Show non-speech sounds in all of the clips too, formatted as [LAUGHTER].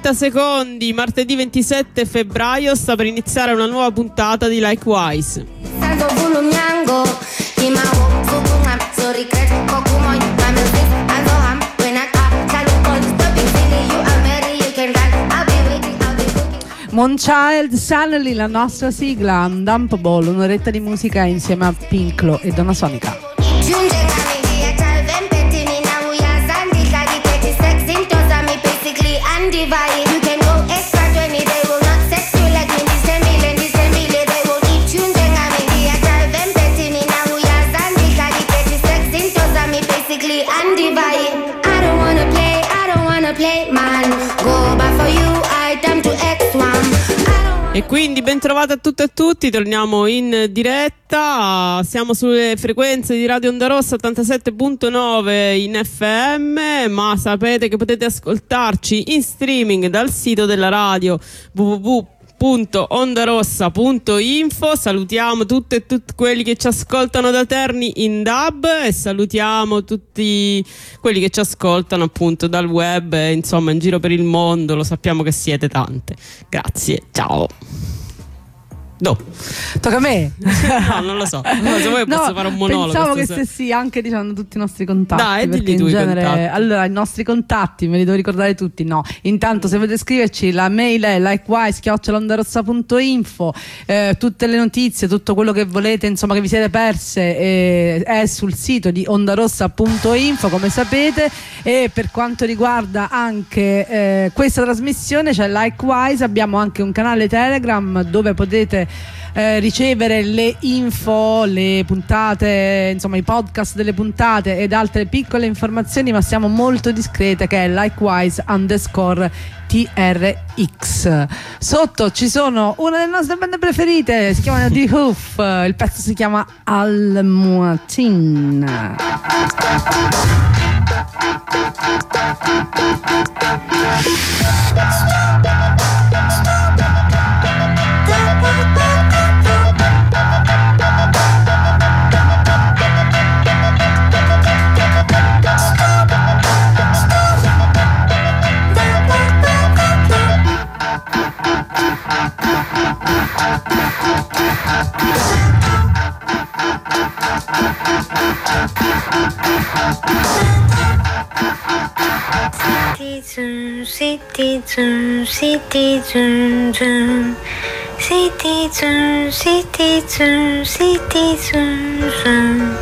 Ore 19.30 secondi, martedì 27 febbraio sta per iniziare una nuova puntata di Likewise. Monchild Suddenly, la nostra sigla, Undumpable, un'oretta di musica insieme a Pinklo e Donna Sonica. E quindi ben trovate a tutte e tutti, torniamo in diretta, siamo sulle frequenze di Radio Onda Rossa 87.9 in FM, ma sapete che potete ascoltarci in streaming dal sito della radio www www.ondarossa.info salutiamo tutti e tutti quelli che ci ascoltano da Terni in DAB e salutiamo tutti quelli che ci ascoltano appunto dal web insomma in giro per il mondo lo sappiamo che siete tante. Grazie ciao No. Tocca a me? no, non lo so. No, se vuoi no, posso fare un monologo. Pensavo che stessi anche dicendo tutti i nostri contatti. Dai, dilli tu genere... contatti. Allora, i nostri contatti, me li devo ricordare tutti? No. Intanto, se volete scriverci, la mail è likewise.info eh, tutte le notizie, tutto quello che volete, insomma, che vi siete perse eh, è sul sito di ondarossa.info, come sapete. E per quanto riguarda anche eh, questa trasmissione, c'è cioè Likewise, abbiamo anche un canale Telegram dove potete eh, ricevere le info, le puntate, insomma i podcast delle puntate ed altre piccole informazioni, ma siamo molto discrete che è likewise underscore TRX. Sotto ci sono una delle nostre band preferite, si chiama The [LAUGHS] Hoof, il pezzo si chiama Al Muatin. [LAUGHS] City zoom, city zoom, city zoom, zoom. City zoom, city zoom, city zoom, zoom.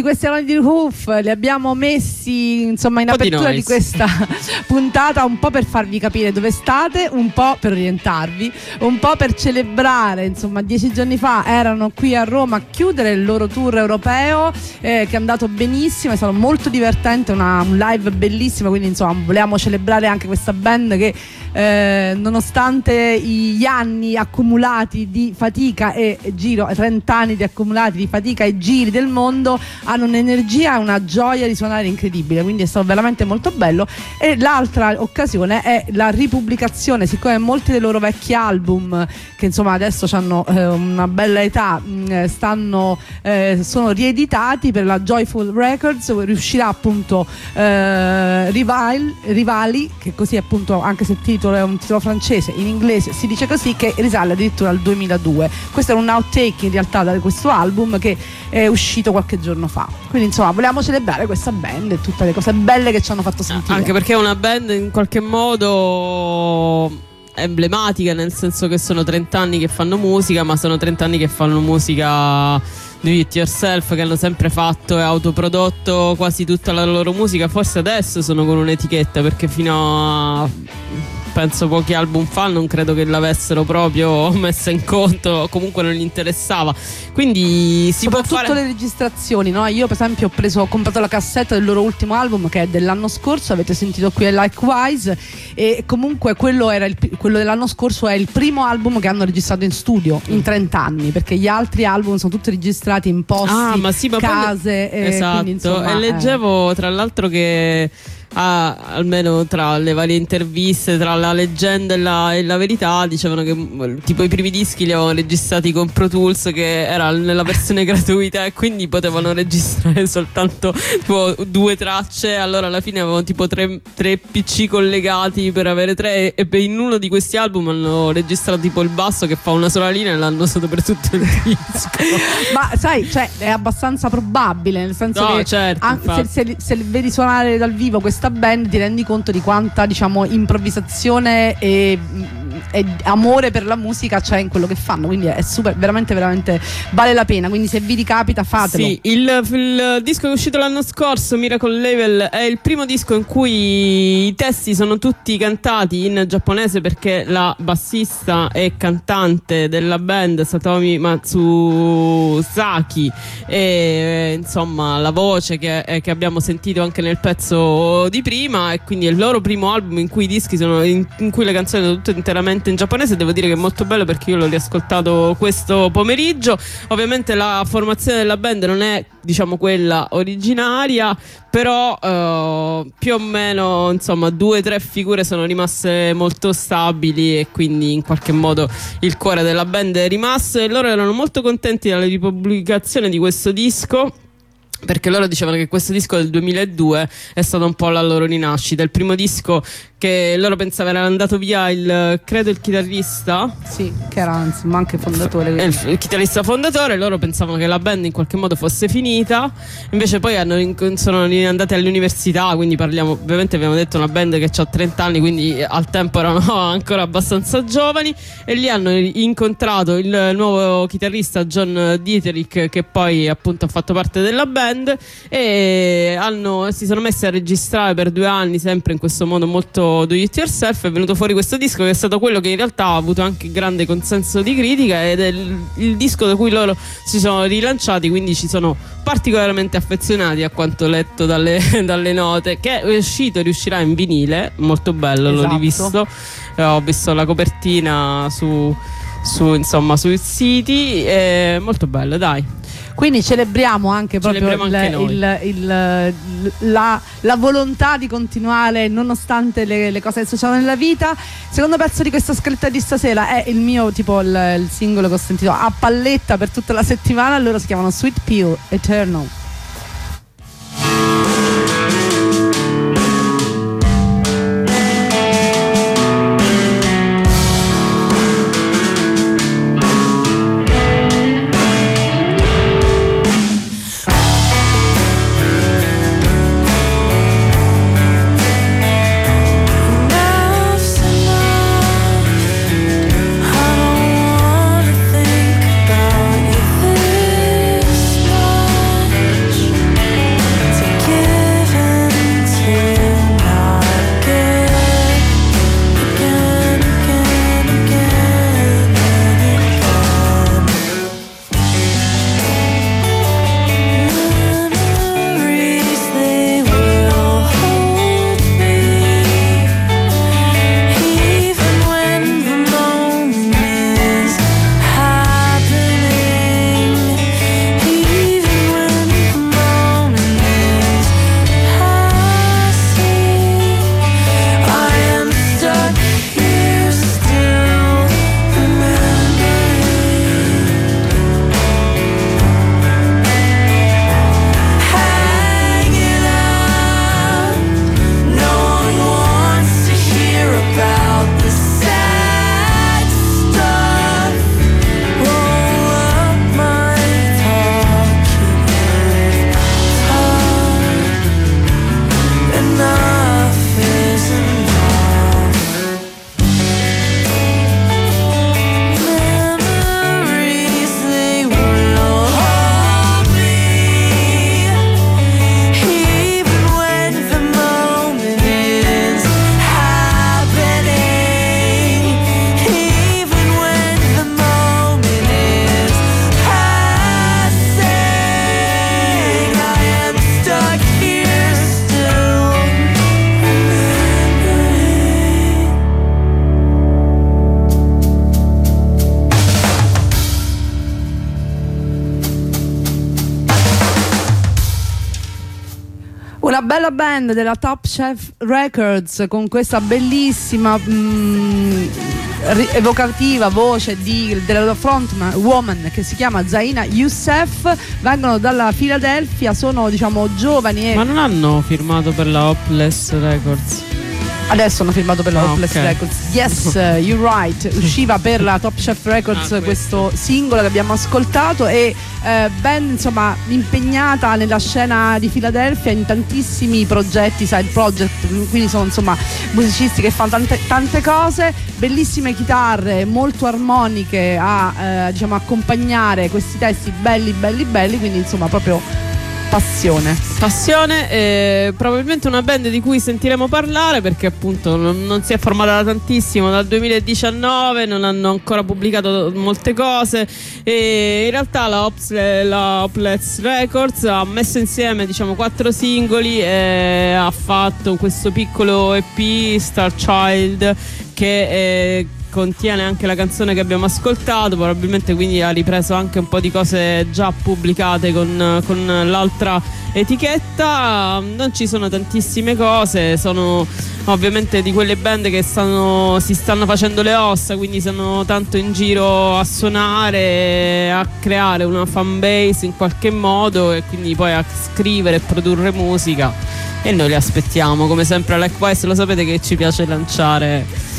Questi erano di Hoof, li abbiamo messi insomma in di apertura di, noise. questa [LAUGHS] puntata un po' per farvi capire dove state, un po' per orientarvi, un po' per celebrare, insomma dieci giorni fa erano qui a Roma a chiudere il loro tour europeo eh, che è andato benissimo, è stato molto divertente, una- un live bellissimo, quindi insomma volevamo celebrare anche questa band che eh, nonostante gli anni accumulati di fatica e giro, 30 anni di accumulati di fatica e giri del mondo, hanno un'energia e una gioia di suonare incredibile, quindi è stato veramente molto bello. E l'altra occasione è la ripubblicazione, siccome molti dei loro vecchi album, che insomma adesso hanno una bella età, mh, stanno, eh, sono rieditati per la Joyful Records, riuscirà appunto eh, Rival- Rivali, che così appunto anche se il titolo è un titolo francese, in inglese si dice così, che risale addirittura al 2002. Questo era un outtake in realtà da questo album che è uscito qualche giorno fa. Quindi insomma volevamo celebrare questa band e tutte le cose belle che ci hanno fatto sentire. Anche perché è una band in qualche modo emblematica, nel senso che sono 30 anni che fanno musica, ma sono 30 anni che fanno musica do it yourself, che hanno sempre fatto e autoprodotto quasi tutta la loro musica. Forse adesso sono con un'etichetta, perché fino a penso pochi album fa non credo che l'avessero proprio [LAUGHS] messa in conto, comunque non gli interessava. Quindi si può soprattutto fare le registrazioni, no? Io per esempio ho preso, ho comprato la cassetta del loro ultimo album che è dell'anno scorso, avete sentito qui è Likewise e comunque quello, era il, quello dell'anno scorso è il primo album che hanno registrato in studio in 30 anni, perché gli altri album sono tutti registrati in posti, Ah, ma sì, ma poi- case, e esatto. quindi, insomma, e eh. leggevo tra l'altro che ah, almeno tra le varie interviste, tra la leggenda e la, e la verità, dicevano che mm, tipo i primi dischi li avevano registrati con Pro Tools che era nella versione [LAUGHS] gratuita e quindi potevano registrare soltanto tipo, due tracce. Allora alla fine avevano tipo tre, tre PC collegati per avere tre e per- in uno di questi album hanno registrato tipo il basso che fa una sola linea e l'hanno usato per tutto il [LAUGHS] disco. Ma sai, cioè, è abbastanza probabile, nel senso No, che certo, anche se, se- se vedi suonare dal vivo questa band ti rendi conto di quanta diciamo improvvisazione e, e amore per la musica c'è in quello che fanno, quindi è super, veramente, veramente vale la pena, quindi se vi ricapita fatelo. Sì, il, il disco che è uscito l'anno scorso, Miracle Level, è il primo disco in cui i testi sono tutti cantati in giapponese perché la bassista e cantante della band, Satomi Matsuzaki, e insomma la voce che, eh, che abbiamo sentito anche nel pezzo di prima, e quindi è il loro primo album in cui i dischi sono in, in cui le canzoni sono tutte interamente in giapponese. Devo dire che è molto bello perché io l'ho riascoltato questo pomeriggio. Ovviamente la formazione della band non è, diciamo, quella originaria, però eh, più o meno, insomma, due o tre figure sono rimaste molto stabili e quindi in qualche modo il cuore della band è rimasto e loro erano molto contenti della ripubblicazione di questo disco. Perché loro dicevano che questo disco del 2002 è stato un po' la loro rinascita. Il primo disco che loro pensavano era andato via il, credo, il chitarrista, Sì, che era insomma anche fondatore. il, il chitarrista fondatore, loro pensavano che la band in qualche modo fosse finita, invece poi hanno sono andati all'università, quindi parliamo, ovviamente abbiamo detto una band che ha 30 anni, quindi al tempo erano [LAUGHS] ancora abbastanza giovani e lì hanno incontrato il nuovo chitarrista John Dieterich che poi appunto ha fatto parte della band e hanno- si sono messi a registrare per due anni sempre in questo modo molto do it yourself. È venuto fuori questo disco che è stato quello che in realtà ha avuto anche grande consenso di critica ed è il, il disco da cui loro si sono rilanciati quindi ci sono particolarmente affezionati a quanto letto dalle, [LAUGHS] dalle note che è uscito riuscirà in vinile molto bello l'ho Esatto. rivisto. Eh, ho visto la copertina su, su, insomma sui siti molto bello dai Quindi celebriamo anche proprio Celebriamo anche noi. il- il- il- la, la volontà di continuare nonostante le, le cose che succedono nella vita. Secondo pezzo di questa scritta di stasera è il mio tipo il, il singolo che ho sentito a palletta per tutta la settimana. Loro si chiamano Sweet Peel Eternal. Band della Top Chef Records con questa bellissima mm, evocativa voce di, della frontman woman che si chiama Zaina Youssef vengono dalla Filadelfia sono diciamo giovani e Ma non hanno firmato per la Hopeless Records? Adesso hanno firmato per la Ah, Hopeless ok. Records. Yes, uh, you're right. Usciva per la Top Chef Records Ah, questo singolo che abbiamo ascoltato e eh, ben insomma impegnata nella scena di Filadelfia in tantissimi progetti, side project, quindi sono insomma musicisti che fanno tante, tante cose, bellissime chitarre, molto armoniche a eh, diciamo accompagnare questi testi belli belli belli, quindi insomma proprio passione. Passione, eh, probabilmente una band di cui sentiremo parlare perché appunto non, non si è formata da tantissimo dal 2019, non hanno ancora pubblicato molte cose e in realtà la, Ops, la Hopeless Records ha messo insieme diciamo quattro singoli e ha fatto questo piccolo EP Star Child che eh, contiene anche la canzone che abbiamo ascoltato, probabilmente quindi ha ripreso anche un po' di cose già pubblicate con, con l'altra etichetta. Non ci sono tantissime cose, sono ovviamente di quelle band che stanno, si stanno facendo le ossa, quindi sono tanto in giro a suonare, a creare una fan base in qualche modo e quindi poi a scrivere e produrre musica. E noi li aspettiamo, come sempre alla Quest, lo sapete che ci piace lanciare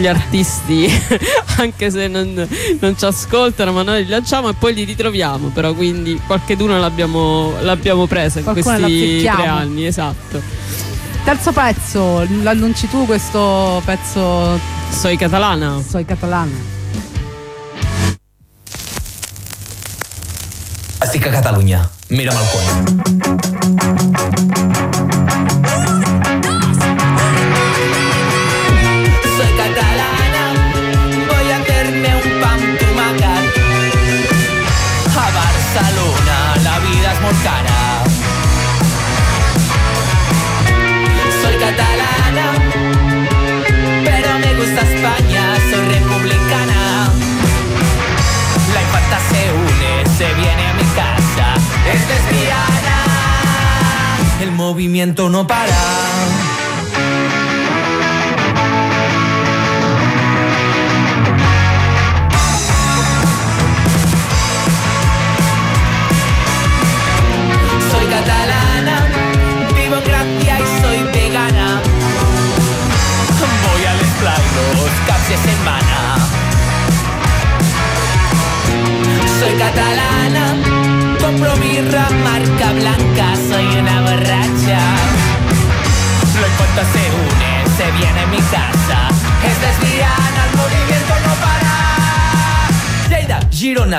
gli artisti [LAUGHS] anche se non, non ci ascoltano ma noi li lanciamo e poi li ritroviamo però quindi qualcheduno l'abbiamo, l'abbiamo presa in Qualcuno questi tre anni esatto Terzo pezzo, l'annunci tu questo pezzo soy catalana Soy catalana. Estic a Catalunya. Mira'm el coll. Movimiento no para.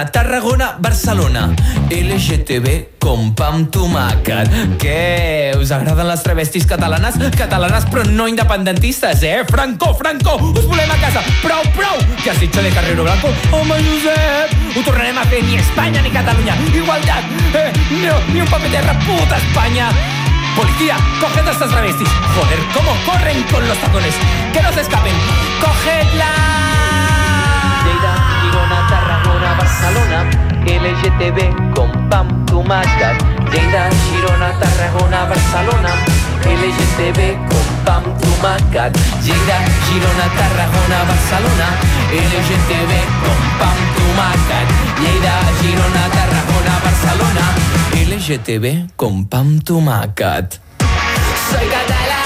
Tarragona, Barcelona. LGTB com pa amb tomàquet. Què? Us agraden les travestis catalanes? Catalanes però no independentistes, eh? Franco, Franco, us volem a casa. Prou, prou! Que has dicho de Carrero Blanco? Home, Josep! Ho tornarem a fer ni Espanya ni Catalunya. Igualtat! Eh, no, ni un papeterra, puta Espanya! Policía, coged a estas travestis. Joder, cómo corren con los tacones. Que no se escapen. Cogedla. Girona, Tarragona, Barcelona. LGTB con pam tomàquet. Lleida, Girona, Tarragona, Barcelona. LGTB con pam tomàquet. Lleida, Girona, Tarragona, Barcelona. LGTB con pam tomàquet. Lleida, Girona, Tarragona, Barcelona. LGTB con pam tomàquet. Soy catalana,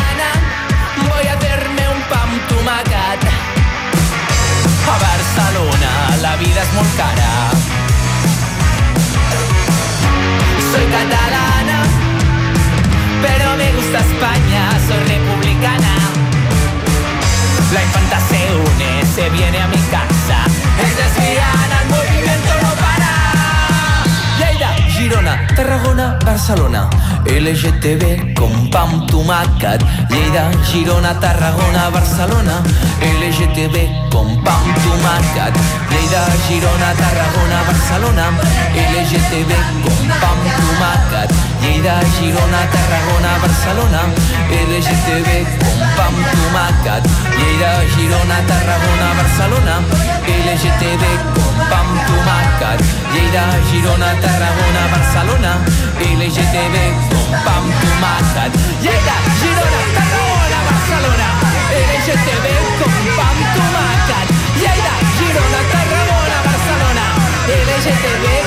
vida es. Soy catalana, pero me gusta España, soy republicana. La infanta se une, se viene a mi casa. Es lesbiana, Girona, Tarragona, Barcelona. LGTB con pam tomàquet. Lleida, Girona, Tarragona, Barcelona. LGTB con pam tomàquet. Lleida, Girona, Tarragona, Barcelona. LGTB con pam tomàquet. Lleida, Girona, Tarragona, Barcelona, LGTB con pa amb tomàquet. Lleida, Girona, Tarragona, Barcelona, LGTB con pa amb tomàquet. Lleida, Girona, Tarragona, Barcelona, LGTB con pa amb tomàquet. Lleida, Girona, Tarragona, Barcelona, LGTB con pa amb tomàquet. Lleida, Girona, Tarragona, Barcelona, LGTB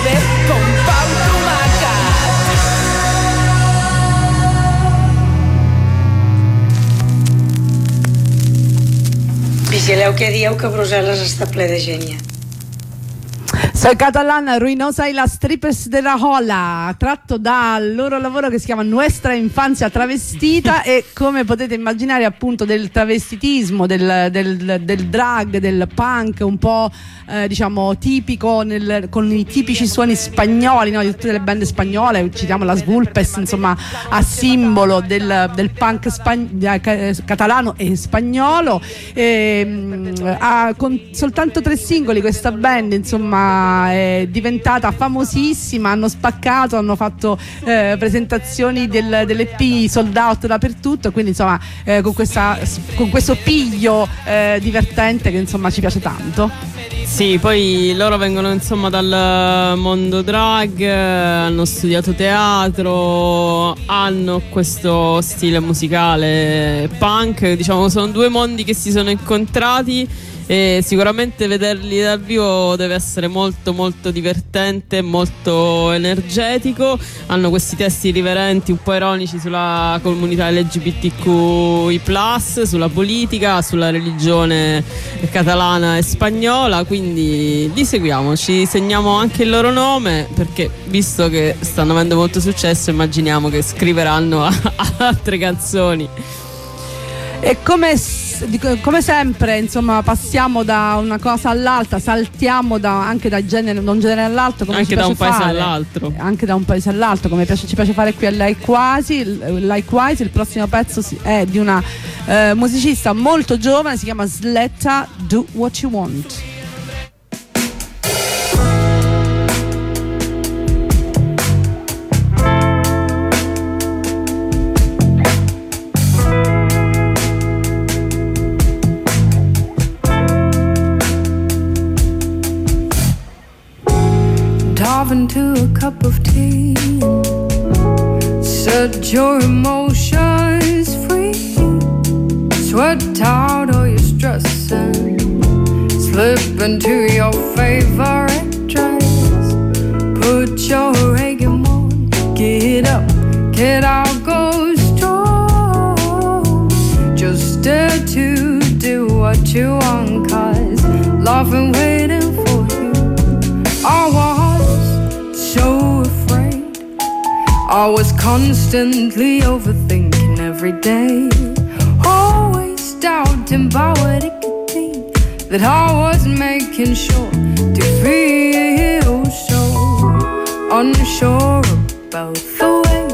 LGTB con pa amb tomàquet. Vigileu què dieu que Brussel·les està ple de gent ja. Soy catalana, ruinosa y las tripes de la Jola, tratto dal loro lavoro che si chiama Nuestra infanzia travestita [LAUGHS] e come potete immaginare appunto del travestitismo, del, del- del drag, del punk un po' eh, diciamo tipico nel- con i tipici suoni spagnoli no? di tutte le band spagnole, citiamo la Svulpes insomma a simbolo del, del punk spagn- eh, eh, catalano e spagnolo. E, mm, ha con soltanto tre singoli questa band insomma è diventata famosissima hanno spaccato hanno fatto eh, presentazioni del, dell'EP sold out dappertutto quindi insomma eh, con, questa, con questo piglio eh, divertente che insomma ci piace tanto. Sì, poi loro vengono insomma dal mondo drag, hanno studiato teatro, hanno questo stile musicale punk, diciamo sono due mondi che si sono incontrati e sicuramente vederli dal vivo deve essere molto molto divertente, molto energetico, hanno questi testi irriverenti un po' ironici sulla comunità LGBTQI+, sulla politica, sulla religione catalana e spagnola, quindi li seguiamo, ci segniamo anche il loro nome perché visto che stanno avendo molto successo immaginiamo che scriveranno [LAUGHS] altre canzoni. E come, come sempre, insomma, passiamo da una cosa all'altra, saltiamo da- anche da, genere, da un genere all'altro. Come Anche da un paese fare. all'altro. Anche da un paese all'altro, come piace- ci piace fare qui a Likewise. Likewise, il prossimo pezzo è di una eh, musicista molto giovane, si chiama Sletta Do What You Want. Into a cup of tea set your emotions free. Sweat out all your stress and slip into your favorite dress. Put your reggae on, get up, get out, go strong. Just dare to do what you want, cause love I was constantly overthinking every day. Always doubting about what it could be. That I was making sure to feel so unsure about the way.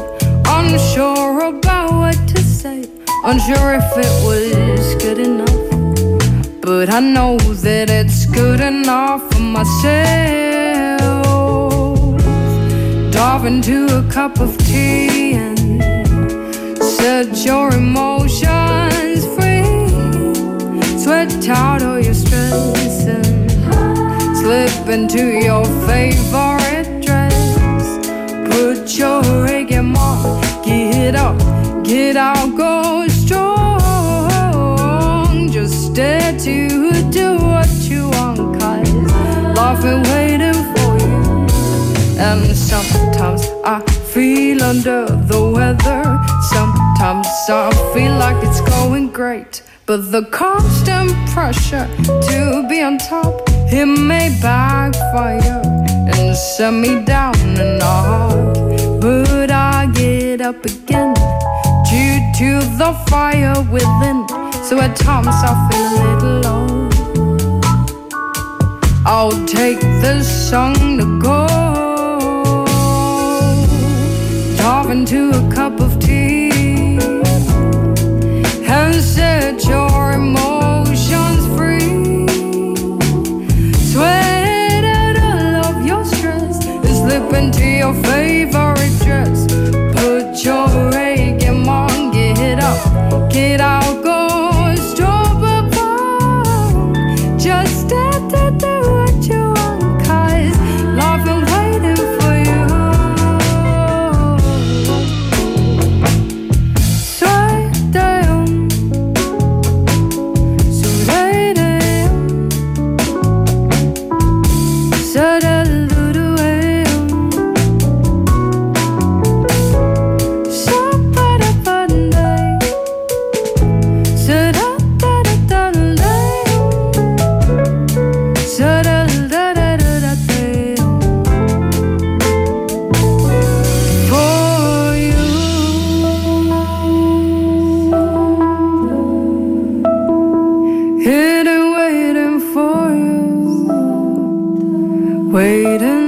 Unsure about what to say. Unsure if it was good enough. But I know that it's good enough for myself. Dive into a cup of tea and set your emotions free. Sweat out all your stress and slip into your favorite dress. Put your reggae on, get up, get out, go strong. Just dare to And sometimes I feel under the weather. Sometimes I feel like it's going great. But the constant pressure to be on top, it may backfire and set me down and out. But I get up again due to the fire within. So at times I feel a little low. I'll take this song to go. Off into a cup of tea and set your emotions free. Sweat out all of your stress and slip into your favorite dress. Put your reggae on, get up, get out, go. Waiting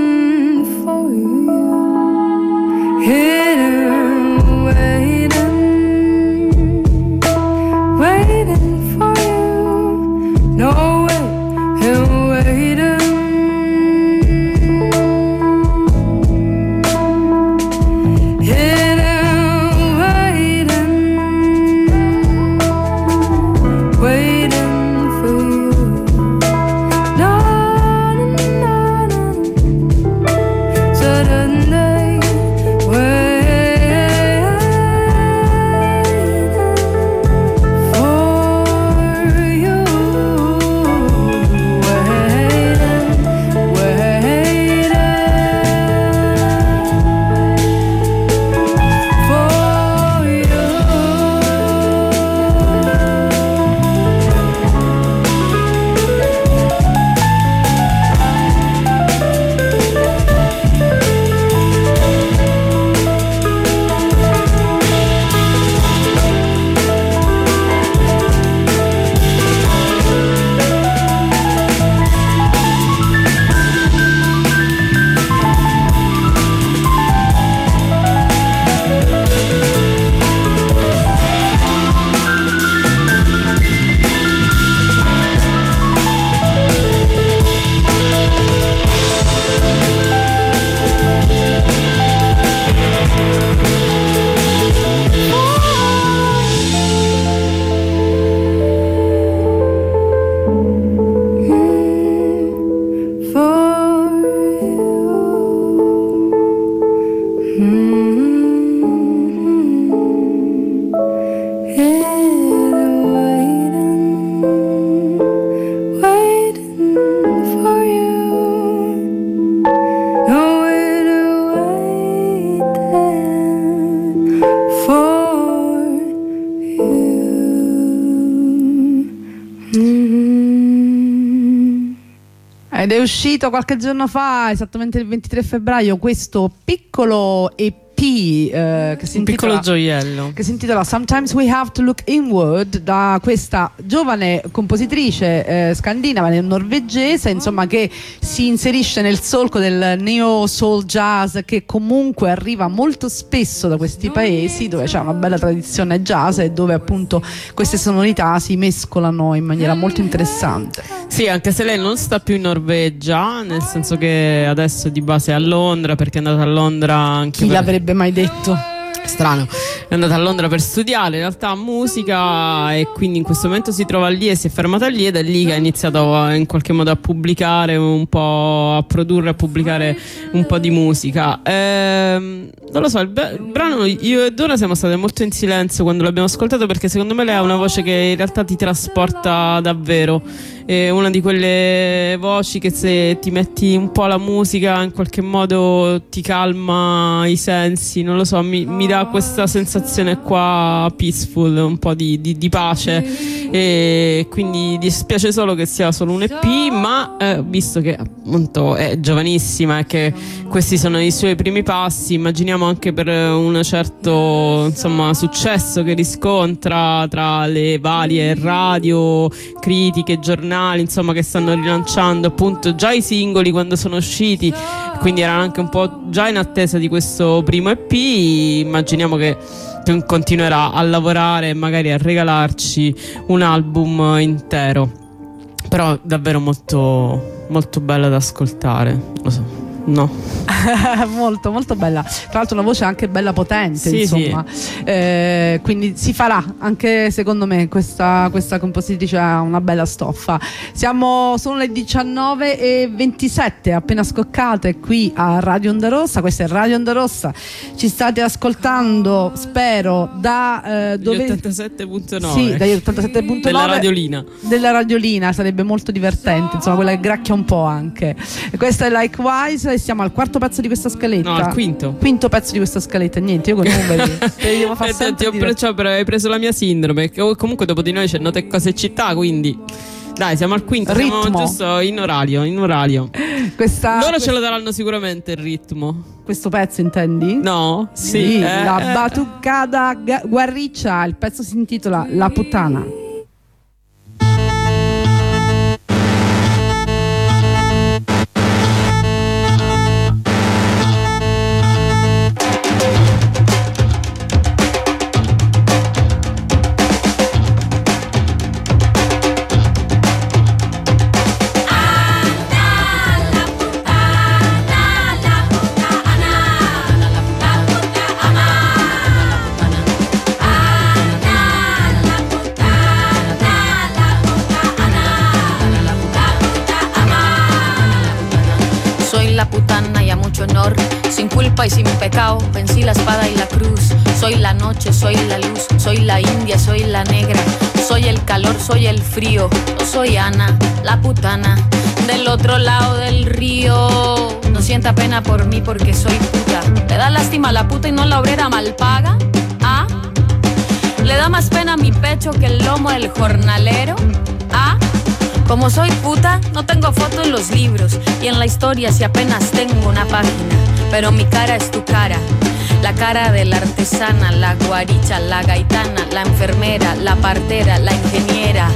Ed è uscito qualche giorno fa, esattamente il 23 febbraio, questo piccolo EP eh, che si Un piccolo intitola gioiello. che si intitola Sometimes We Have to Look Inward da questa giovane compositrice eh, scandinava norvegese insomma che si inserisce nel solco del neo soul jazz che comunque arriva molto spesso da questi paesi dove c'è una bella tradizione jazz e dove appunto queste sonorità si mescolano in maniera molto interessante. Sì, anche se lei non sta più in Norvegia, nel senso che adesso è di base a Londra, perché è andata a Londra anche chi per... l'avrebbe mai detto Strano, è andata a Londra per studiare in realtà musica e quindi in questo momento si trova lì e si è fermata lì ed è lì che ha iniziato a- in qualche modo a pubblicare un po', a produrre, a pubblicare un po' di musica. Ehm, non lo so, il, be- il brano io e Dora siamo state molto in silenzio quando l'abbiamo ascoltato perché secondo me lei ha una voce che in realtà ti trasporta davvero. È una di quelle voci che se ti metti un po' la musica in qualche modo ti calma i sensi, non lo so, mi, mi dà questa sensazione qua peaceful, un po' di, di- di pace. E quindi dispiace solo che sia solo un EP, ma eh, visto che appunto è giovanissima e che questi sono i suoi primi passi, immaginiamo anche per un certo insomma, successo che riscontra tra le varie radio, critiche, giornali, insomma, che stanno rilanciando appunto già i singoli quando sono usciti, quindi erano anche un po' già in attesa di questo primo EP. Immaginiamo che continuerà a lavorare e magari a regalarci un album intero. Però davvero molto, molto bello da ascoltare. Lo so. No. [LAUGHS] molto molto bella. Tra l'altro una voce anche bella potente Sì, insomma. Eh, quindi si farà anche secondo me questa, questa compositrice ha una bella stoffa. Siamo sono le 19 e 27 appena scoccate qui a Radio Onda Rossa. Questa è Radio Onda Rossa. Ci state ascoltando spero da eh, dove 87.9. sì dagli 87.9 Della radiolina. della radiolina sarebbe molto divertente insomma quella che gracchia un po' anche. E questa è Likewise siamo al quarto pezzo di questa scaletta No, al quinto. quinto pezzo di questa scaletta niente io con i numeri [LAUGHS] devo fare Eh, ti ho pre- cioè, hai preso la mia sindrome. Che comunque dopo di noi c'è note cose città, quindi. Dai, siamo al quinto, siamo Ritmo. giusto in orario, in orario. [LAUGHS] Questa- Loro ce lo daranno sicuramente il ritmo. questo pezzo intendi? No? sì, eh, la eh, batucada ga- guarriccia il pezzo si intitola La puttana pecado, vencí la espada y la cruz. Soy la noche, soy la luz, soy la india, soy la negra, soy el calor, soy el frío. Yo soy Ana, la putana, del otro lado del río. No sienta pena por mí porque soy puta. ¿Le da lástima la puta y no la obrera mal paga? ¿Ah? ¿Le da más pena mi pecho que el lomo del jornalero? ¿Ah? Como soy puta, no tengo foto en los libros y en la historia si apenas tengo una página, pero mi cara es tu cara. La cara de la artesana, la guaricha, la gaitana, la enfermera, la partera, la ingeniera,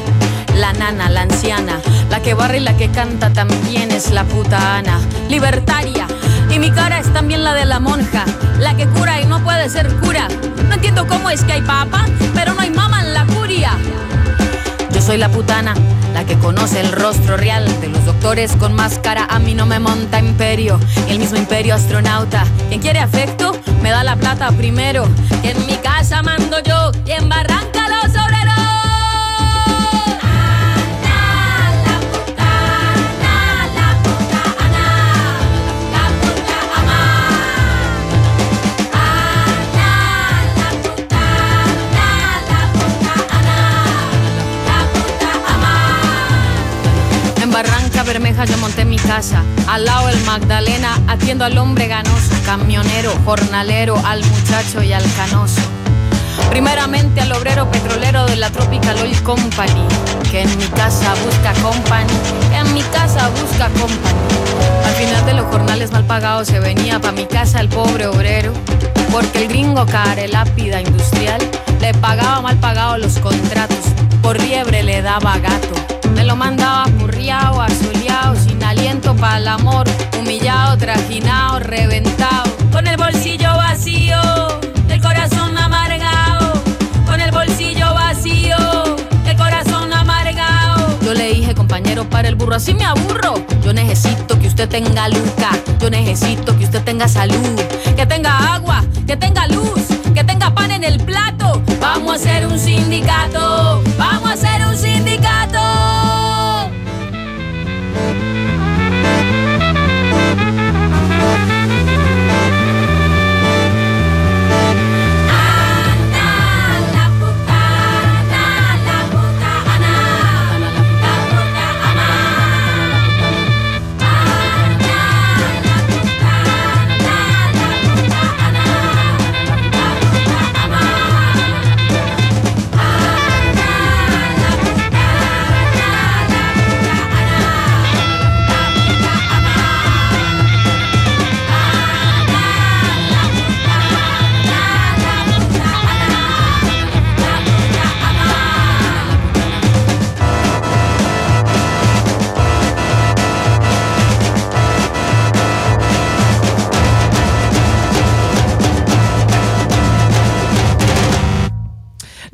la nana, la anciana, la que barre y la que canta también es la puta Ana, libertaria. Y mi cara es también la de la monja, la que cura y no puede ser cura. No entiendo cómo es que hay papa, pero no hay mama en la curia. Soy la putana, la que conoce el rostro real de los doctores con máscara. A mí no me monta imperio, el mismo imperio astronauta. Quien quiere afecto, me da la plata primero. Que en mi casa mando yo y en Barranca Barranca Bermeja yo monté mi casa, al lado el Magdalena, atiendo al hombre ganoso, camionero, jornalero, al muchacho y al canoso. Primeramente al obrero petrolero de la Tropical Oil Company, que en mi casa busca company, en mi casa busca company. Al final de los jornales mal pagados se venía pa' mi casa el pobre obrero, porque el gringo care lápida industrial le pagaba mal pagado los contratos, por liebre le daba gato. Lo mandaba curriao, asoleado, sin aliento para el amor, humillado, trajinado, reventado, con el bolsillo vacío, el corazón amargado, con el bolsillo vacío, el corazón amargado. Yo le dije, compañero, para el burro, así me aburro. Yo necesito que usted tenga luca, yo necesito que usted tenga salud, que tenga agua, que tenga luz, que tenga pan en el plato. Vamos a hacer un sindicato, vamos a hacer un sindicato.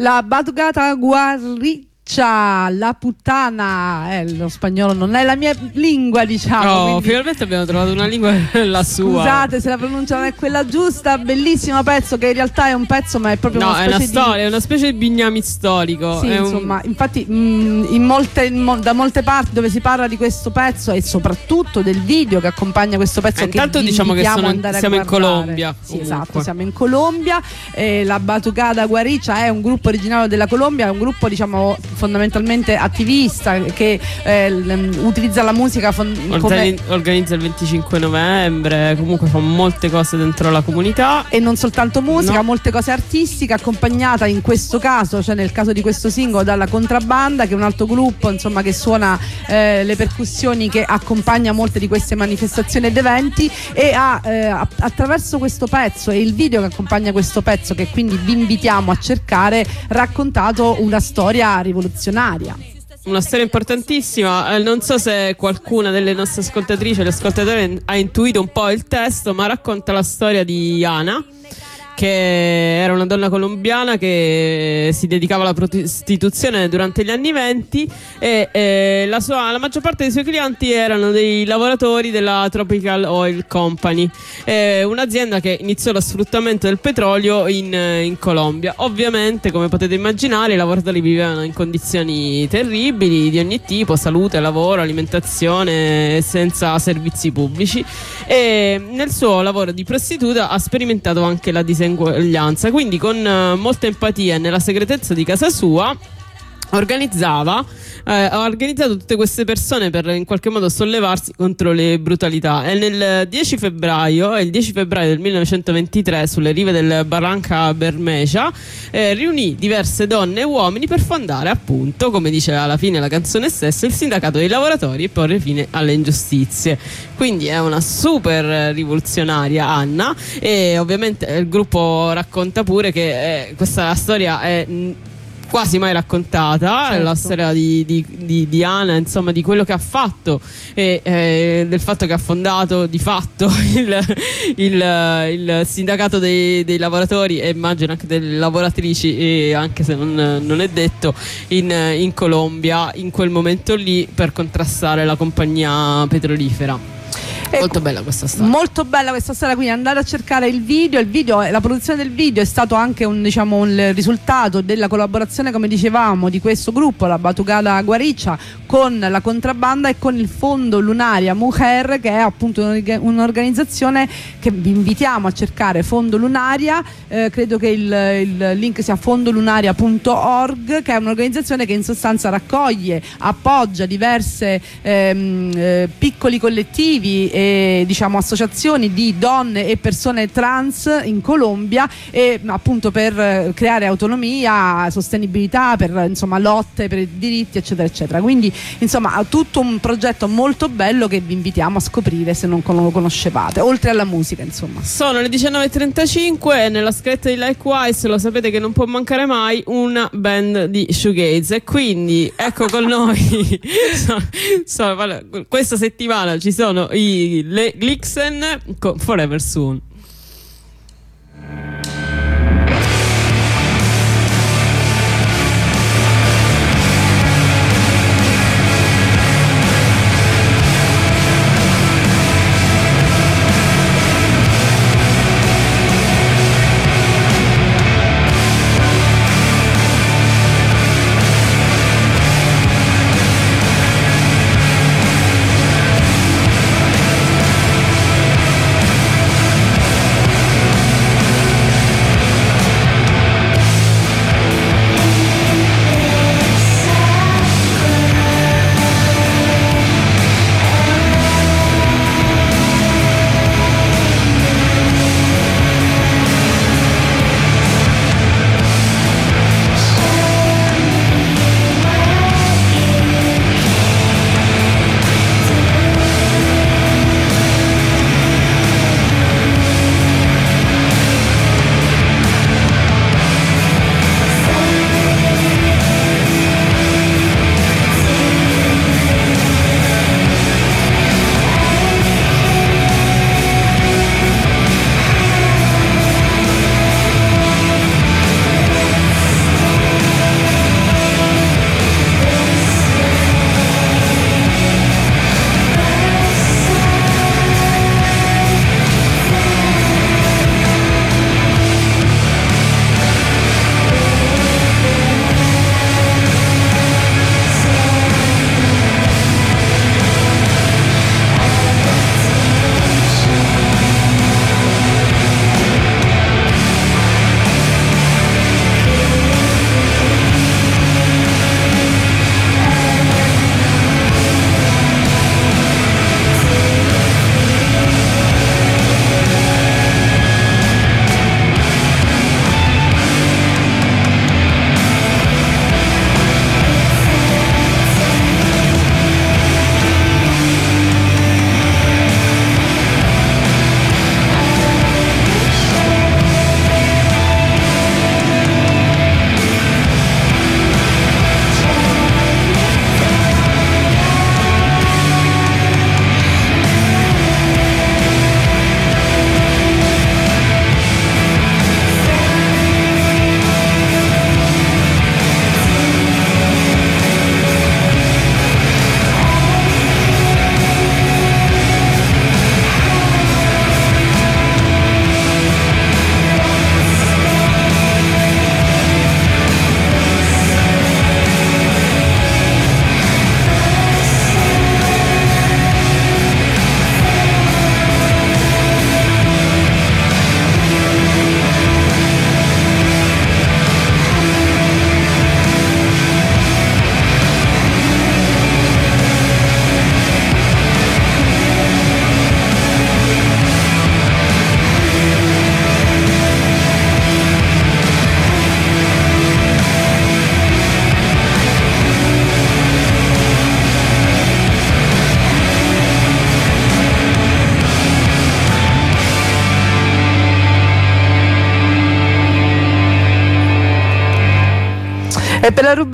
La batucata guarriccia Guariccia, la puttana, eh, lo spagnolo non è la mia lingua, diciamo. Oh, quindi- finalmente abbiamo trovato una lingua [LAUGHS] la sua. Scusate se la pronuncia non è quella giusta, bellissimo pezzo che in realtà è un pezzo ma è proprio No, una è una specie di storia, è una specie di bignami storico. Sì, è un- insomma, infatti mh, in molte- in mo- da molte parti dove si parla di questo pezzo e soprattutto del video che accompagna questo pezzo Eh, che intanto diciamo che sono- siamo in. Colombia, Sì, comunque. esatto, siamo in Colombia. Eh, la Batucada Guariccia è un gruppo originario della Colombia, è un gruppo diciamo fondamentalmente attivista che eh, l- utilizza la musica fon- come Organi- organizza il 25 novembre, comunque fa molte cose dentro la comunità. e non soltanto musica, No. molte cose artistiche, accompagnata in questo caso, cioè nel caso di questo singolo, dalla Contrabbanda, che è un altro gruppo insomma, che suona eh, le percussioni, che accompagna molte di queste manifestazioni ed eventi e ha eh, attraverso questo pezzo e il video che accompagna questo pezzo, che quindi vi invitiamo a cercare, raccontato una storia rivoluzionaria. Una storia importantissima. eh, non so se qualcuna delle nostre ascoltatrici gli ascoltatori ha intuito un po' il testo, ma racconta la storia di Ana. Che era una donna colombiana che si dedicava alla prostituzione durante gli anni 20 e eh, la, sua- la maggior parte dei suoi clienti erano dei lavoratori della Tropical Oil Company, eh, un'azienda che iniziò lo sfruttamento del petrolio in, eh, in Colombia. Ovviamente, come potete immaginare, i lavoratori vivevano in condizioni terribili di ogni tipo, salute, lavoro, alimentazione, senza servizi pubblici e nel suo lavoro di prostituta ha sperimentato anche la diseguaglianza, quindi con eh, molta empatia e nella segretezza di casa sua organizzava eh, ha organizzato tutte queste persone per in qualche modo sollevarsi contro le brutalità. E nel 10 febbraio il 10 febbraio del 1923 sulle rive del Barranca Bermeja eh, riunì diverse donne e uomini per fondare appunto come dice alla fine la canzone stessa il sindacato dei lavoratori e porre fine alle ingiustizie. Quindi è una super rivoluzionaria Anna e ovviamente il gruppo racconta pure che eh, questa storia è quasi mai raccontata Certo. la storia di, di, di, di Ana insomma di quello che ha fatto e eh, del fatto che ha fondato di fatto [LAUGHS] il, il- il sindacato dei, dei lavoratori e immagino anche delle lavoratrici e anche se non, non è detto in, in Colombia in quel momento lì per contrastare la compagnia petrolifera molto bella questa storia Molto bella questa storia, quindi andate a cercare il video. Il video, la produzione del video è stato anche un, diciamo, un risultato della collaborazione, come dicevamo, di questo gruppo, la Batucada Guariccia, con la contrabbanda e con il Fondo Lunaria Mujer, che è appunto un'orga- un'organizzazione che vi invitiamo a cercare. Fondo Lunaria, eh, credo che il, il link sia fondolunaria.org, che è un'organizzazione che in sostanza raccoglie, appoggia diverse ehm, eh, piccoli collettivi e diciamo associazioni di donne e persone trans in Colombia e appunto per eh, creare autonomia, sostenibilità, per insomma lotte per i diritti eccetera eccetera. Quindi insomma tutto un progetto molto bello che vi invitiamo a scoprire se non lo conoscevate, oltre alla musica insomma. Sono le 19.35 e nella scritta di Likewise lo sapete che non può mancare mai una band di shoegaze e quindi ecco con noi [LAUGHS] so- so- questa settimana ci sono i le Glixen con Forever Soon.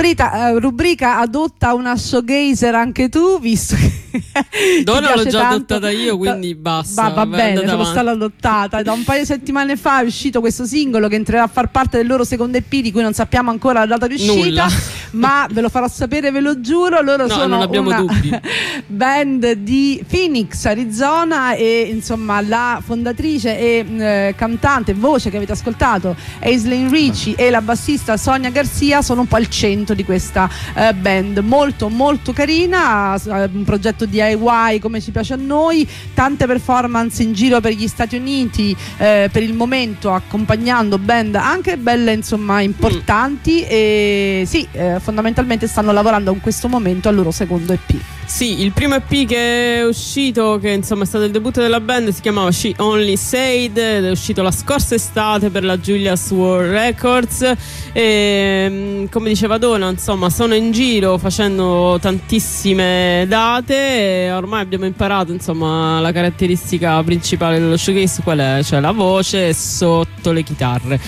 Rubrica, eh, rubrica adotta una showgazer anche tu, visto che [LAUGHS] Donna l'ho già tanto. adottata io, quindi basta. Va, va bene, sono avanti. stata adottata. Da un paio di settimane fa è uscito questo singolo che entrerà a far parte del loro secondo EP di cui non sappiamo ancora la data di uscita, Nulla. [LAUGHS] ma ve lo farò sapere, ve lo giuro. Loro No, sono non abbiamo una dubbi. [LAUGHS] band di Phoenix, Arizona e insomma la fondatrice e eh, cantante, voce che avete ascoltato, Aislinn Ricci e la bassista Sonia Garcia sono un po' al centro di questa eh, band, molto molto carina, eh, un progetto DIY come ci piace a noi, tante performance in giro per gli Stati Uniti eh, per il momento accompagnando band anche belle insomma importanti e sì, eh, fondamentalmente stanno lavorando in questo momento al loro secondo EP. Sì, il primo EP che è uscito, che insomma è stato il debutto della band, si chiamava She Only Said ed è uscito la scorsa estate per la Julius World Records. E mm, come diceva Dona, insomma, sono in giro facendo tantissime date e ormai abbiamo imparato, insomma, la caratteristica principale dello showcase qual è? Cioè la voce sotto le chitarre.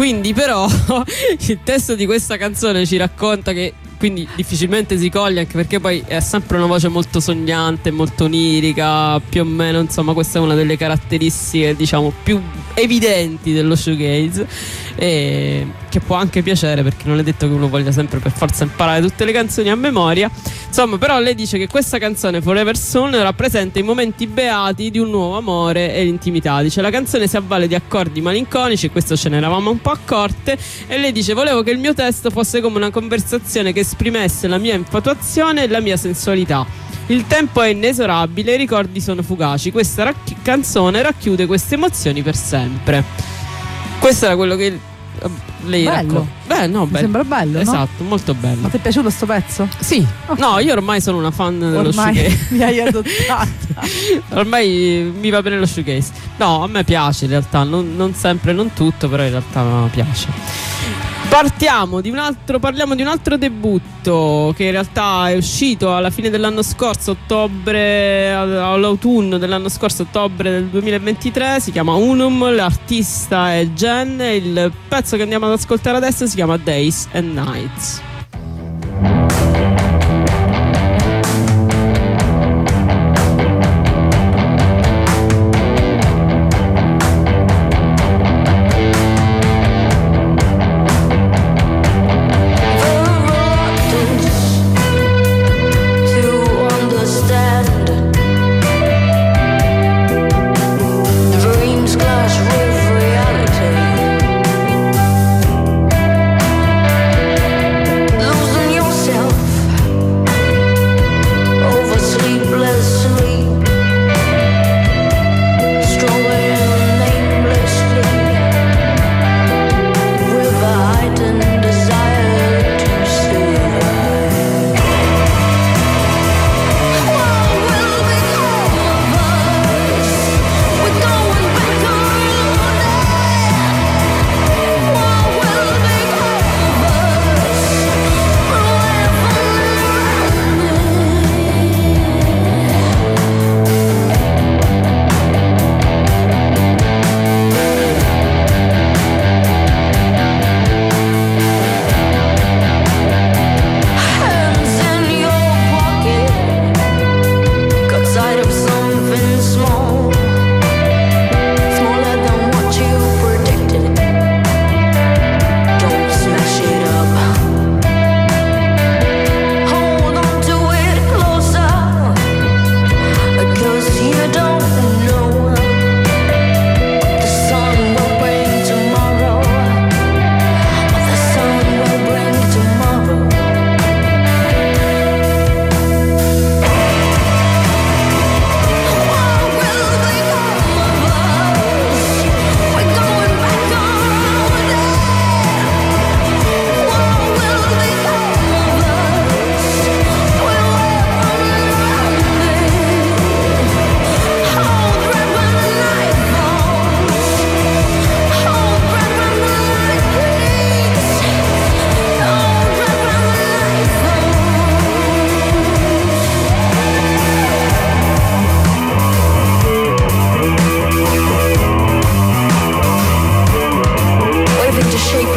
Quindi però [LAUGHS] il testo di questa canzone ci racconta che quindi difficilmente si coglie anche perché poi è sempre una voce molto sognante, molto onirica, più o meno insomma questa è una delle caratteristiche diciamo più evidenti dello shoegaze e che può anche piacere perché non è detto che uno voglia sempre per forza imparare tutte le canzoni a memoria insomma però lei dice che questa canzone Forever Soon rappresenta i momenti beati di un nuovo amore e l'intimità dice la canzone si avvale di accordi malinconici questo ce ne eravamo un po' accorte e lei dice volevo che il mio testo fosse come una conversazione che esprimesse la mia infatuazione e la mia sensualità il tempo è inesorabile, i ricordi sono fugaci. Questa racchi- canzone racchiude queste emozioni per sempre. Questo era quello che lei Bello. Beh, no, Mi bello. sembra bello, no? Esatto, molto bello. Ma ti è piaciuto sto pezzo? Sì, Ok. no, io ormai sono una fan dello Ormai shoegaze. [LAUGHS] mi hai adottata. [LAUGHS] ormai mi va bene lo shoegaze. No, a me piace in realtà, non, non sempre, non tutto, però in realtà mi piace. Partiamo di un altro, parliamo di un altro debutto che in realtà è uscito alla fine dell'anno scorso, ottobre, all'autunno dell'anno scorso, ottobre del 2023, si chiama Unum, l'artista è Jen il pezzo che andiamo ad ascoltare adesso si chiama Days and Nights.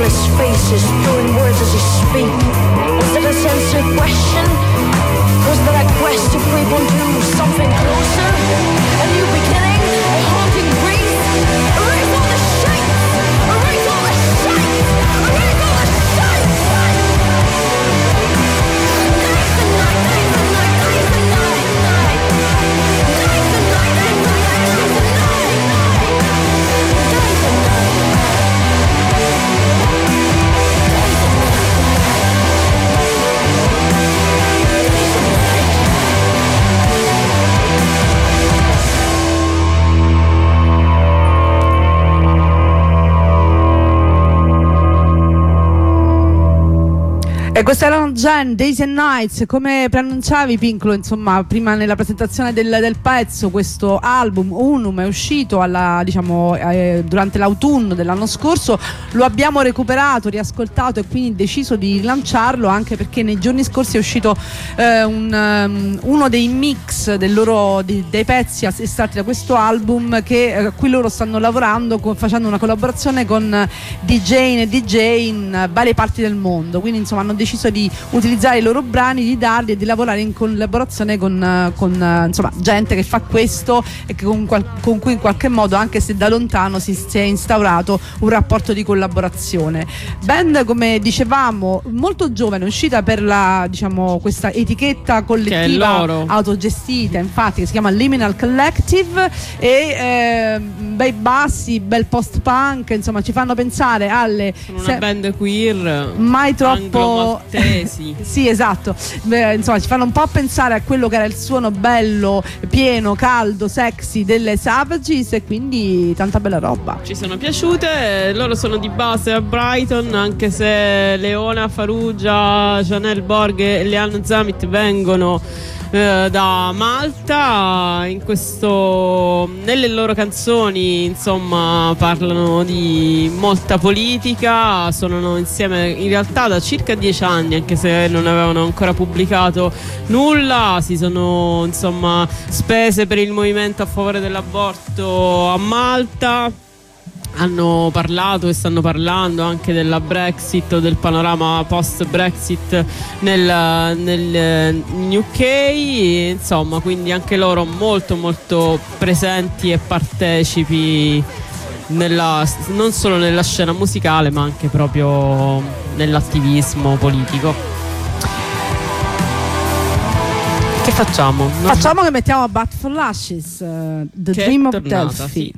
colorless faces, throwing words as he speaks. Was that a sincere question? Was that a quest if we want to something closer? Ok, questa erano Jen, Days and Nights, come preannunciavi Pincolo, insomma, prima nella presentazione del, del pezzo, questo album Unum è uscito alla, diciamo, eh, durante l'autunno dell'anno scorso, lo abbiamo recuperato, riascoltato e quindi deciso di rilanciarlo anche perché nei giorni scorsi è uscito eh, un, um, uno dei mix del loro, di- dei pezzi estratti da questo album che, eh, a cui loro stanno lavorando con- facendo una collaborazione con eh, DJ e DJ in eh, varie parti del mondo. Quindi insomma hanno deciso di utilizzare i loro brani di darli e di lavorare in collaborazione con, eh, con, eh, insomma, gente che fa questo e che con, con cui in qualche modo anche se da lontano si, si è instaurato un rapporto di collaborazione band come dicevamo molto giovane uscita per la diciamo questa etichetta collettiva autogestita infatti che si chiama Liminal Collective e eh, bei bassi bel post punk insomma ci fanno pensare alle Sono una se- band queer. mai troppo anglo-maltesi. [LAUGHS] sì esatto Beh, insomma ci fanno un po' pensare a quello che era il suono bello pieno caldo sexy delle Savages e quindi tanta bella roba Ci sono piaciute, loro sono di base a Brighton, anche se Leona Farugia, Chanel Borg e Leanne Zamit vengono eh, da Malta. Questo, nelle loro canzoni, insomma, parlano di molta politica. Suonano insieme in realtà da circa dieci anni, anche se non avevano ancora pubblicato nulla. Si sono insomma spese per il movimento a favore dell'aborto a Malta hanno parlato e stanno parlando anche della Brexit o del panorama post Brexit nel, nel eh, in UK insomma quindi anche loro molto molto presenti e partecipi nella- non solo nella scena musicale ma anche proprio nell'attivismo politico che facciamo? Non- facciamo che mettiamo Bat for Lashes eh, The Che Dream of tornata, Delphi sì.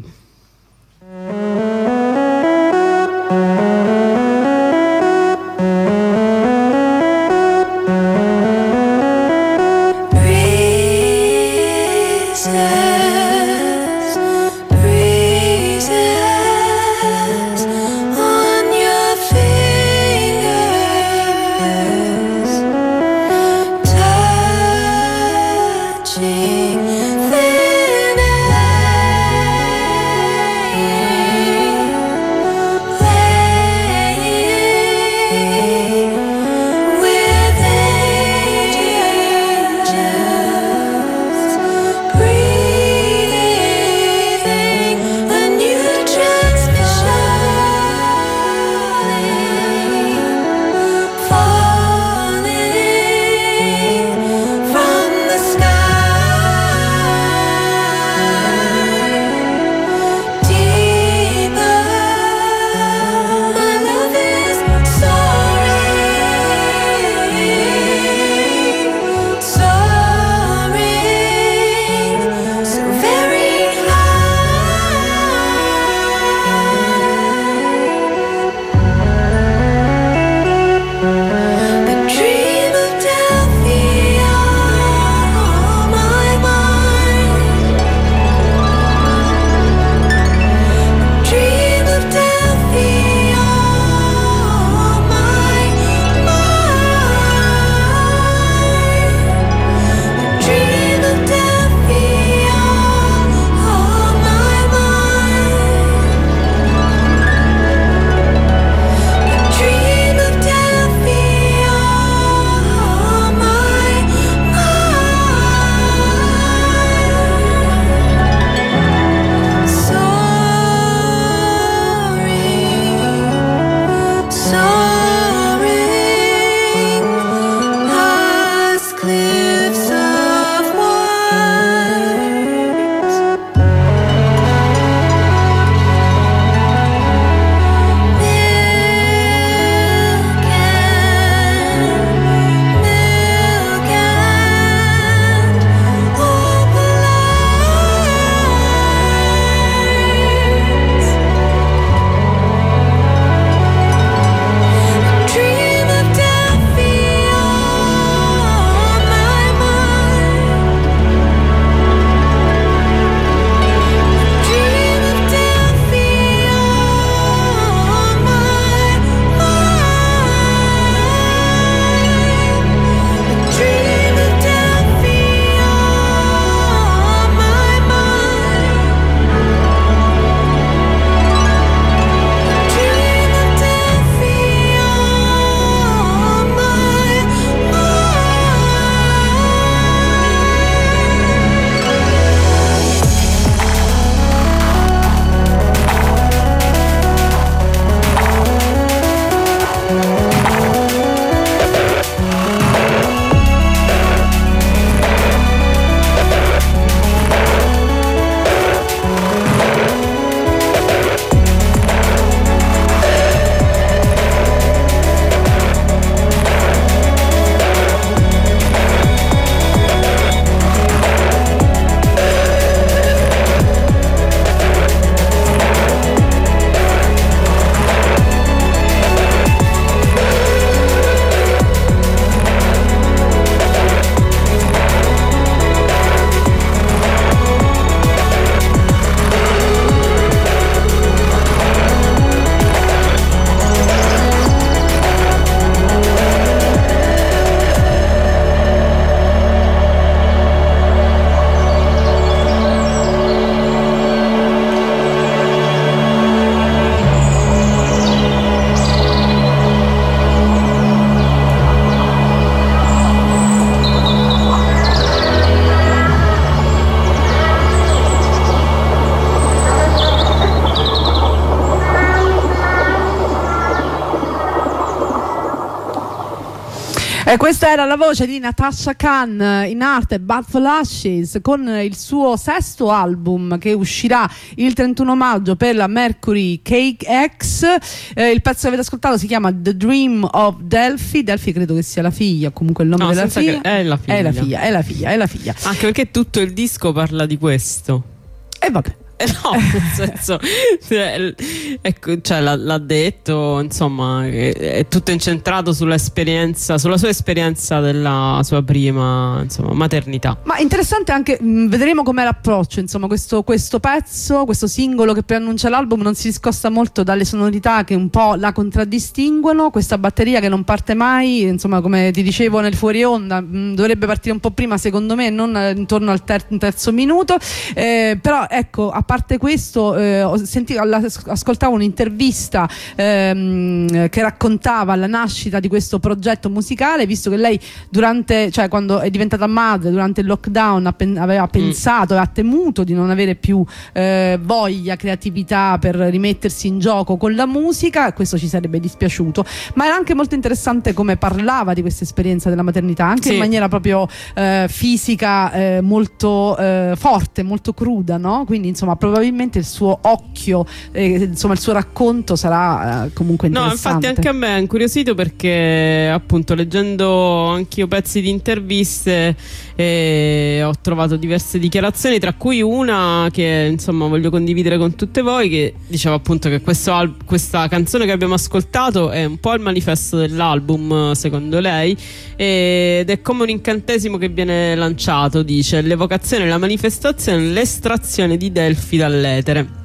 Questa era la voce di Natasha Khan eh, in arte Bad for Ashes con il suo sesto album che uscirà il 31 maggio per la Mercury Cake X. Eh, il pezzo che avete ascoltato si chiama The Dream of Delphi. Delphi credo che sia la figlia, comunque il nome No, della figlia. è la È la figlia. figlia, è la figlia, è la figlia. Anche perché tutto il disco parla di questo. E vabbè. Eh no, nel senso, [LAUGHS] cioè, ecco, cioè, l'ha, l'ha detto, insomma, è, è tutto incentrato sulla sua esperienza della sua prima, insomma, maternità. Ma interessante anche, mh, vedremo com'è l'approccio, insomma, questo, questo pezzo, questo singolo che preannuncia l'album non si discosta molto dalle sonorità che un po' la contraddistinguono, questa batteria che non parte mai, insomma, come ti dicevo nel fuori onda, mh, dovrebbe partire un po' prima secondo me, non eh, intorno al ter- terzo minuto, Eh, però ecco, a parte questo, eh, sentito, ascoltavo un'intervista ehm, che raccontava la nascita di questo progetto musicale, visto che lei durante, cioè quando è diventata madre, durante il lockdown pen- aveva pensato e ha temuto di non avere più eh, voglia, creatività per rimettersi in gioco con la musica, questo ci sarebbe dispiaciuto, ma era anche molto interessante come parlava di questa esperienza della maternità, anche Sì. in maniera proprio eh, fisica eh, molto eh, forte, molto cruda, no? Quindi insomma probabilmente il suo occhio, eh, insomma il suo racconto sarà eh, comunque No, interessante. infatti anche a me è incuriosito perché appunto leggendo anch'io pezzi di interviste eh, ho trovato diverse dichiarazioni, tra cui una che insomma voglio condividere con tutte voi che diceva appunto che questo al- questa canzone che abbiamo ascoltato è un po' il manifesto dell'album secondo lei ed è come un incantesimo che viene lanciato, dice l'evocazione, la manifestazione, l'estrazione di Delfi dall'etere.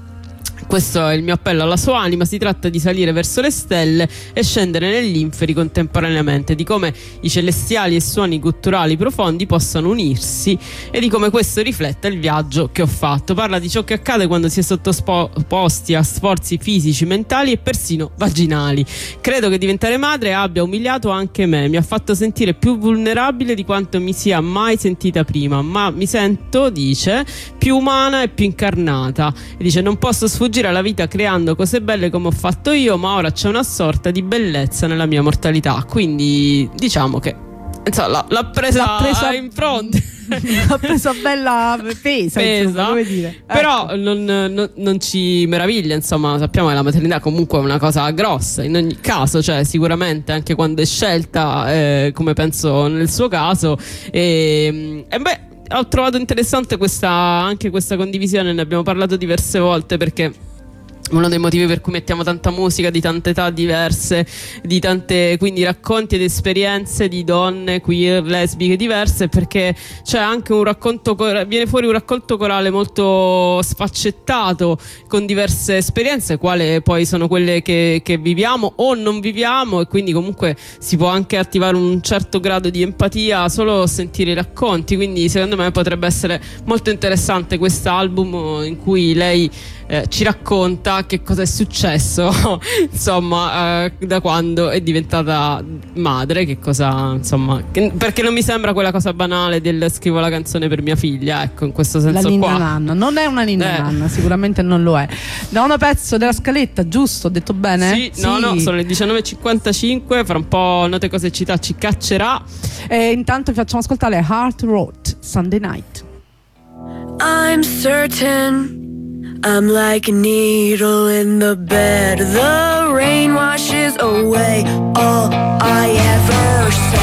Questo è il mio appello alla sua anima, si tratta di salire verso le stelle e scendere negli inferi contemporaneamente, di come i celestiali e suoni gutturali profondi possano unirsi e di come questo rifletta il viaggio che ho fatto. Parla di ciò che accade quando si è sottoposti a sforzi fisici, mentali e persino vaginali. Credo che diventare madre abbia umiliato anche me, mi ha fatto sentire più vulnerabile di quanto mi sia mai sentita prima, ma mi sento, dice, più umana e più incarnata. E dice non posso sfuggire alla vita creando cose belle come ho fatto io, ma ora c'è una sorta di bellezza nella mia mortalità. Quindi diciamo che insomma, l'ha, presa, L'ha presa- in fronte. [LAUGHS] L'ha presa bella pesa, insomma, Pesa. come dire. Però Ecco. non, non- non ci meraviglia, insomma, sappiamo che la maternità comunque è una cosa grossa, in ogni caso, cioè sicuramente anche quando è scelta, eh, come penso nel suo caso. E, e beh, ho trovato interessante questa, anche questa condivisione, ne abbiamo parlato diverse volte perché uno dei motivi per cui mettiamo tanta musica di tante età diverse, di tante quindi racconti ed esperienze di donne queer, lesbiche diverse, perché c'è anche un racconto, viene fuori un racconto corale molto sfaccettato con diverse esperienze, quale poi sono quelle che, che viviamo o non viviamo, e quindi comunque si può anche attivare un certo grado di empatia solo sentire i racconti. Quindi secondo me potrebbe essere molto interessante quest'album in cui lei eh, ci racconta che cosa è successo, [LAUGHS] insomma, eh, da quando è diventata madre, che cosa, insomma, che- perché non mi sembra quella cosa banale del scrivo la canzone per mia figlia, ecco, in questo La senso ninna qua. nanna, non è una ninna Eh. nanna, sicuramente non lo è. Nono pezzo della scaletta, giusto? Ho detto bene? Sì, no, no, sono le 19.55, fra un po' Note Cose Città ci caccerà. E intanto vi facciamo ascoltare Heart Road, Sunday Night. I'm certain I'm like a needle in the bed. The rain washes away all I ever said.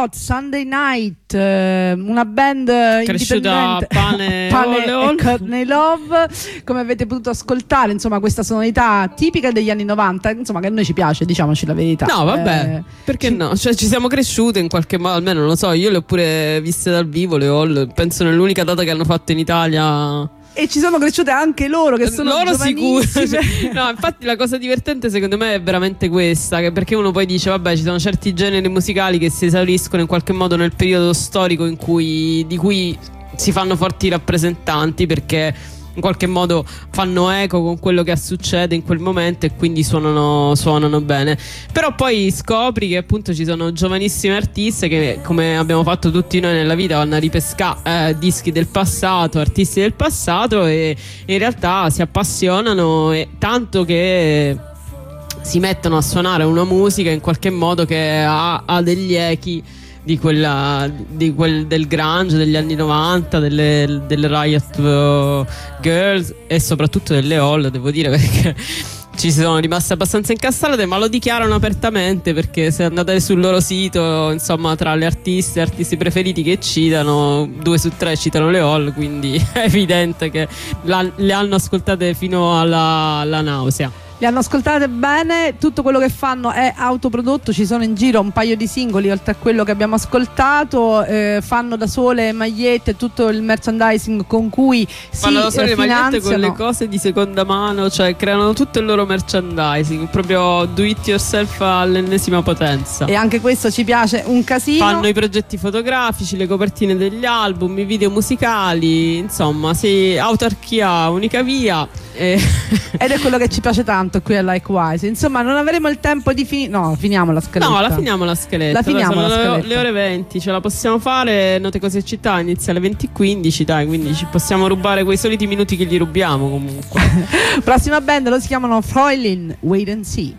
Rod, Sunday Night, eh, una band Cresciuta pane, [LAUGHS] Pane e Courtney Love, come avete potuto ascoltare, insomma, questa sonorità tipica degli anni 90, insomma, che a noi ci piace, diciamoci la verità. No, vabbè, Eh, perché ci- no? Cioè, ci siamo cresciute in qualche modo, almeno non lo so, io le ho pure viste dal vivo, le Hall, penso nell'unica data che hanno fatto in Italia. E ci sono cresciute anche loro, che sono Loro sicuro. [LAUGHS] no, infatti la cosa divertente secondo me è veramente questa, che perché uno poi dice, vabbè, ci sono certi generi musicali che si esauriscono in qualche modo nel periodo storico in cui, di cui si fanno forti rappresentanti perché in qualche modo fanno eco con quello che succede in quel momento e quindi suonano, suonano bene. Però poi scopri che appunto ci sono giovanissime artiste che, come abbiamo fatto tutti noi nella vita, vanno a ripescare dischi del passato, artisti del passato e in realtà si appassionano e tanto che si mettono a suonare una musica in qualche modo che ha, ha degli echi di quella di quel, del grunge degli anni 90 delle, delle Riot uh, Girls e soprattutto delle Hall devo dire [LAUGHS] perché ci sono rimaste abbastanza incastrate ma lo dichiarano apertamente perché se andate sul loro sito insomma tra le artiste e artisti preferiti che citano due su tre citano le Hall quindi [LAUGHS] è evidente che la- le hanno ascoltate fino alla, alla nausea Le hanno ascoltate bene, tutto quello che fanno è autoprodotto, ci sono in giro un paio di singoli oltre a quello che abbiamo ascoltato, eh, fanno da sole magliette, tutto il merchandising con cui si Fanno da solo eh, le magliette con le cose di seconda mano, cioè creano tutto il loro merchandising, proprio do it yourself all'ennesima potenza. E anche questo ci piace un casino. Fanno i progetti fotografici, le copertine degli album, i video musicali, insomma, sì, autarchia, unica via. [LAUGHS] Ed è quello che ci piace tanto qui a Likewise. Insomma, non avremo il tempo di finire. No, finiamo la scaletta. No, la finiamo la scaletta. La finiamo Sono la le- scaletta. Le, ore 20, ce la possiamo fare. Note cose città inizia alle 20.15, dai, quindi ci possiamo rubare quei soliti minuti che gli rubiamo comunque. [LAUGHS] Prossima band lo si chiamano Fräulein Wait and See.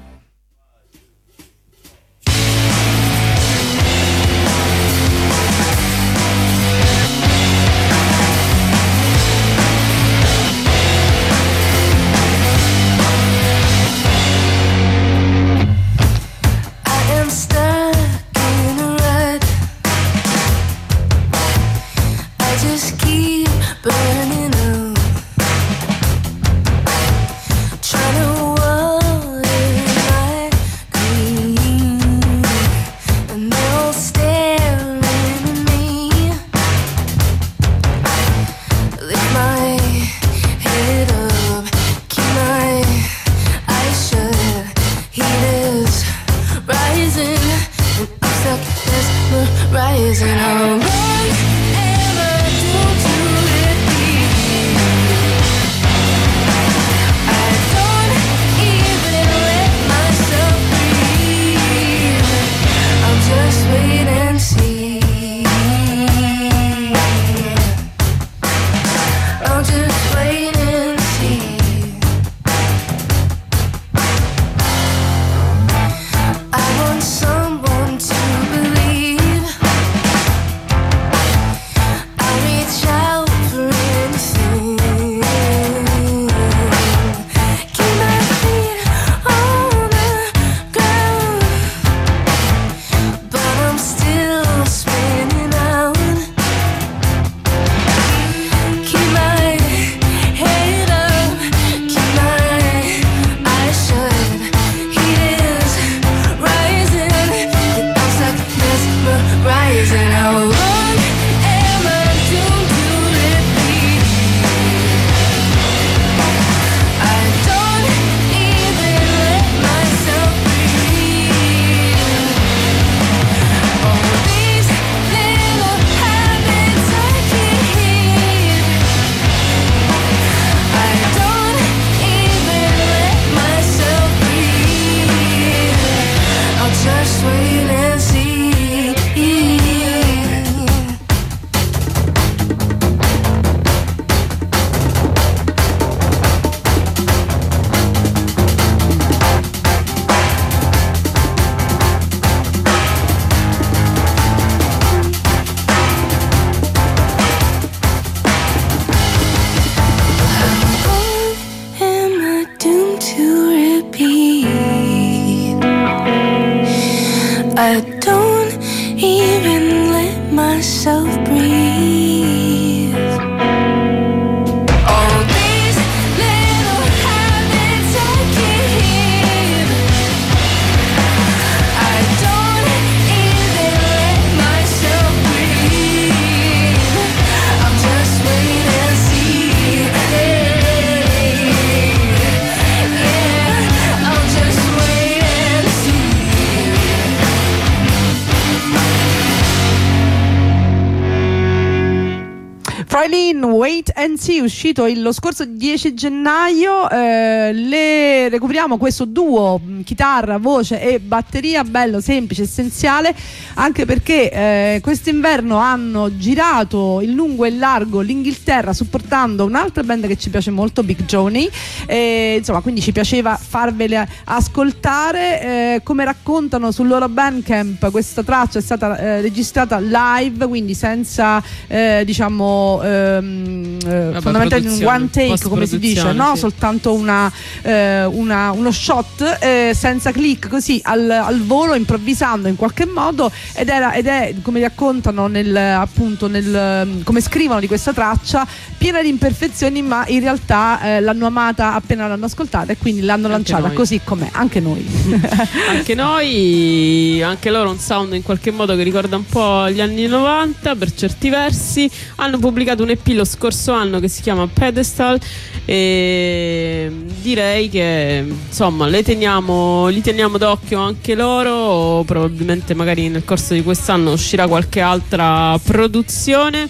Uscito il- lo scorso 10 gennaio eh, le recuperiamo questo duo mh, chitarra, voce e batteria bello, semplice, essenziale anche perché eh, quest'inverno hanno girato in lungo e in largo l'Inghilterra supportando un'altra band che ci piace molto Big Johnny e, insomma quindi ci piaceva farvele ascoltare eh, come raccontano sul loro Bandcamp questa traccia è stata eh, registrata live quindi senza eh, diciamo ehm, eh, un produzione, one take come si dice no? sì. soltanto una, eh, una- uno shot eh, senza click così al, al volo improvvisando in qualche modo ed, era, ed è come raccontano nel, appunto nel, come scrivono di questa traccia piena di imperfezioni ma in realtà eh, l'hanno amata appena l'hanno ascoltata e quindi l'hanno lanciata noi. così com'è anche noi [LAUGHS] Anche noi, anche loro un sound in qualche modo che ricorda un po' gli anni 90 per certi versi. Hanno pubblicato un EP lo scorso anno che si chiama Pedestal e direi che insomma le teniamo, li teniamo d'occhio anche loro. Probabilmente magari nel corso di quest'anno uscirà qualche altra produzione.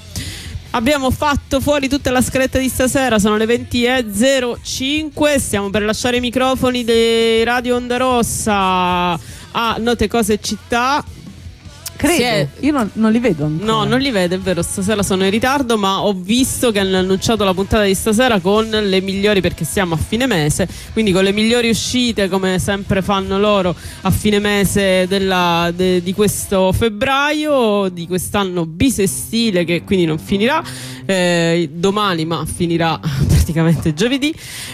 Abbiamo fatto fuori tutta la scaletta di stasera, sono le 20.05, stiamo per lasciare i microfoni di Radio Onda Rossa a Note Cose Città. Credo è- io non, non li vedo ancora. No, non li vedo, è vero, stasera sono in ritardo, ma ho visto che hanno annunciato la puntata di stasera con le migliori perché siamo a fine mese, quindi con le migliori uscite come sempre fanno loro a fine mese della- de- di questo febbraio, di quest'anno bisestile che quindi non finirà eh, domani, ma finirà praticamente [LAUGHS] giovedì.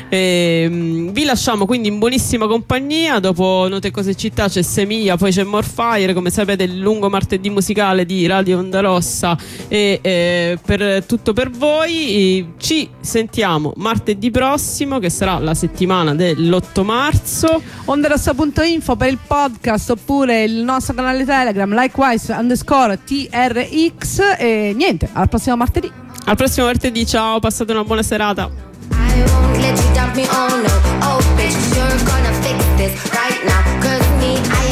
Ehm, vi lasciamo quindi in buonissima compagnia. Dopo Note Cose Città c'è Semia, poi c'è Morfire. Come sapete, il lungo martedì musicale di Radio Onda Rossa e eh, per tutto per voi. E Ci sentiamo martedì prossimo, che sarà la settimana dell'8 marzo. Onderossa.info per il podcast oppure il nostro canale Telegram likewise underscore TRX e niente, al prossimo martedì. Al prossimo martedì, ciao, passate una buona serata. right now. Cause me, I